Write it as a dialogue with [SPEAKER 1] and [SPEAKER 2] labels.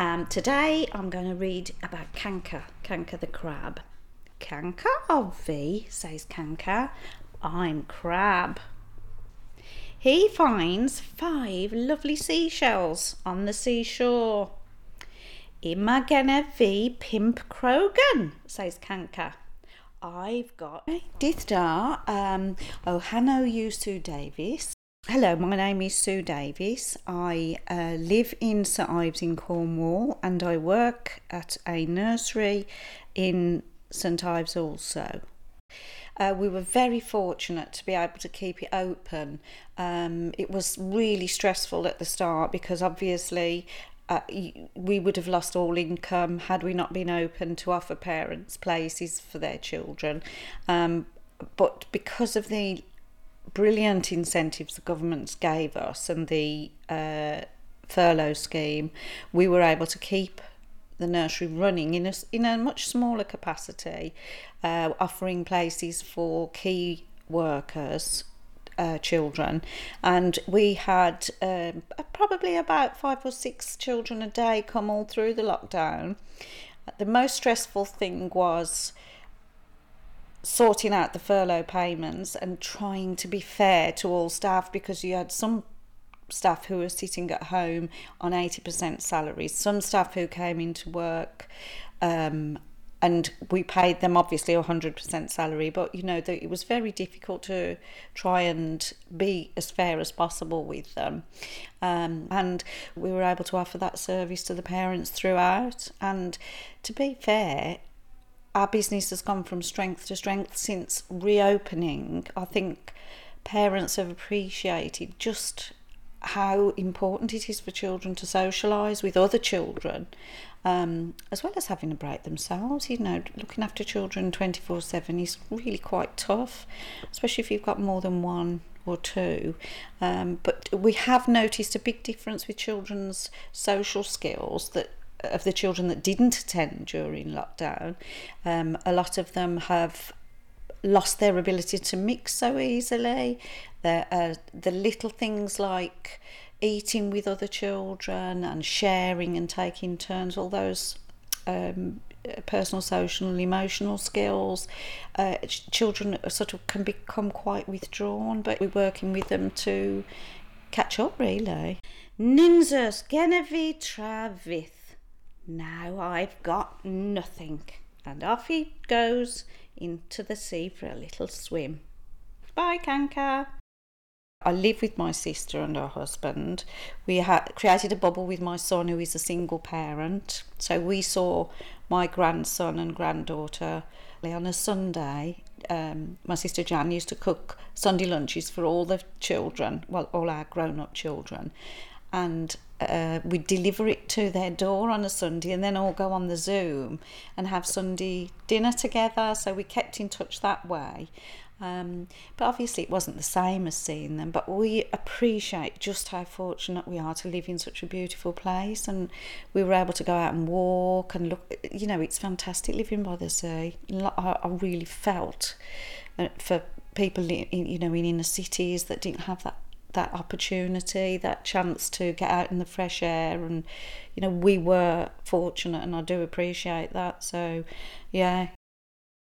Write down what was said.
[SPEAKER 1] Um, today I'm going to read about Kanka, Kanka the crab. Kanka of V, says Kanka. I'm crab. He finds five lovely seashells on the seashore. V pimp Krogan, says Kanka. I've got Dithdar um, Ohano Yusu Davis. Hello, my name is Sue Davis. I uh, live in St Ives in Cornwall and I work at a nursery in St Ives also. Uh, we were very fortunate to be able to keep it open. Um, it was really stressful at the start because obviously uh, we would have lost all income had we not been open to offer parents places for their children. Um, but because of the brilliant incentives the government gave us and the uh, furlough scheme, we were able to keep the nursery running in a, in a much smaller capacity, uh, offering places for key workers. Uh, children, and we had um, probably about five or six children a day come all through the lockdown. The most stressful thing was sorting out the furlough payments and trying to be fair to all staff because you had some staff who were sitting at home on 80% salaries, some staff who came into work um, and we paid them obviously 100% salary but you know the, it was very difficult to try and be as fair as possible with them. Um, and we were able to offer that service to the parents throughout. And to be fair our business has gone from strength to strength since reopening. I think parents have appreciated just how important it is for children to socialise with other children, um, as well as having a break themselves. You know, looking after children 24 7 is really quite tough, especially if you've got more than one or two. Um, but we have noticed a big difference with children's social skills that of the children that didn't attend during lockdown, um, a lot of them have lost their ability to mix so easily. The, uh, the little things like eating with other children and sharing and taking turns, all those um, personal, social, and emotional skills. Uh, children sort of can become quite withdrawn, but we're working with them to catch up really. Ninzas Genevieve Travith. Now I've got nothing. And off he goes into the sea for a little swim. Bye, Kanka. I live with my sister and her husband. We had created a bubble with my son, who is a single parent. So we saw my grandson and granddaughter on a Sunday. Um, my sister Jan used to cook Sunday lunches for all the children, well, all our grown up children. And uh, we deliver it to their door on a Sunday and then all go on the Zoom and have Sunday dinner together. So we kept in touch that way. Um, but obviously, it wasn't the same as seeing them. But we appreciate just how fortunate we are to live in such a beautiful place, and we were able to go out and walk and look. You know, it's fantastic living by the sea. I, really felt uh, for people, in, you know, in inner cities that didn't have that that opportunity, that chance to get out in the fresh air. And, you know, we were fortunate and I do appreciate that. So, yeah,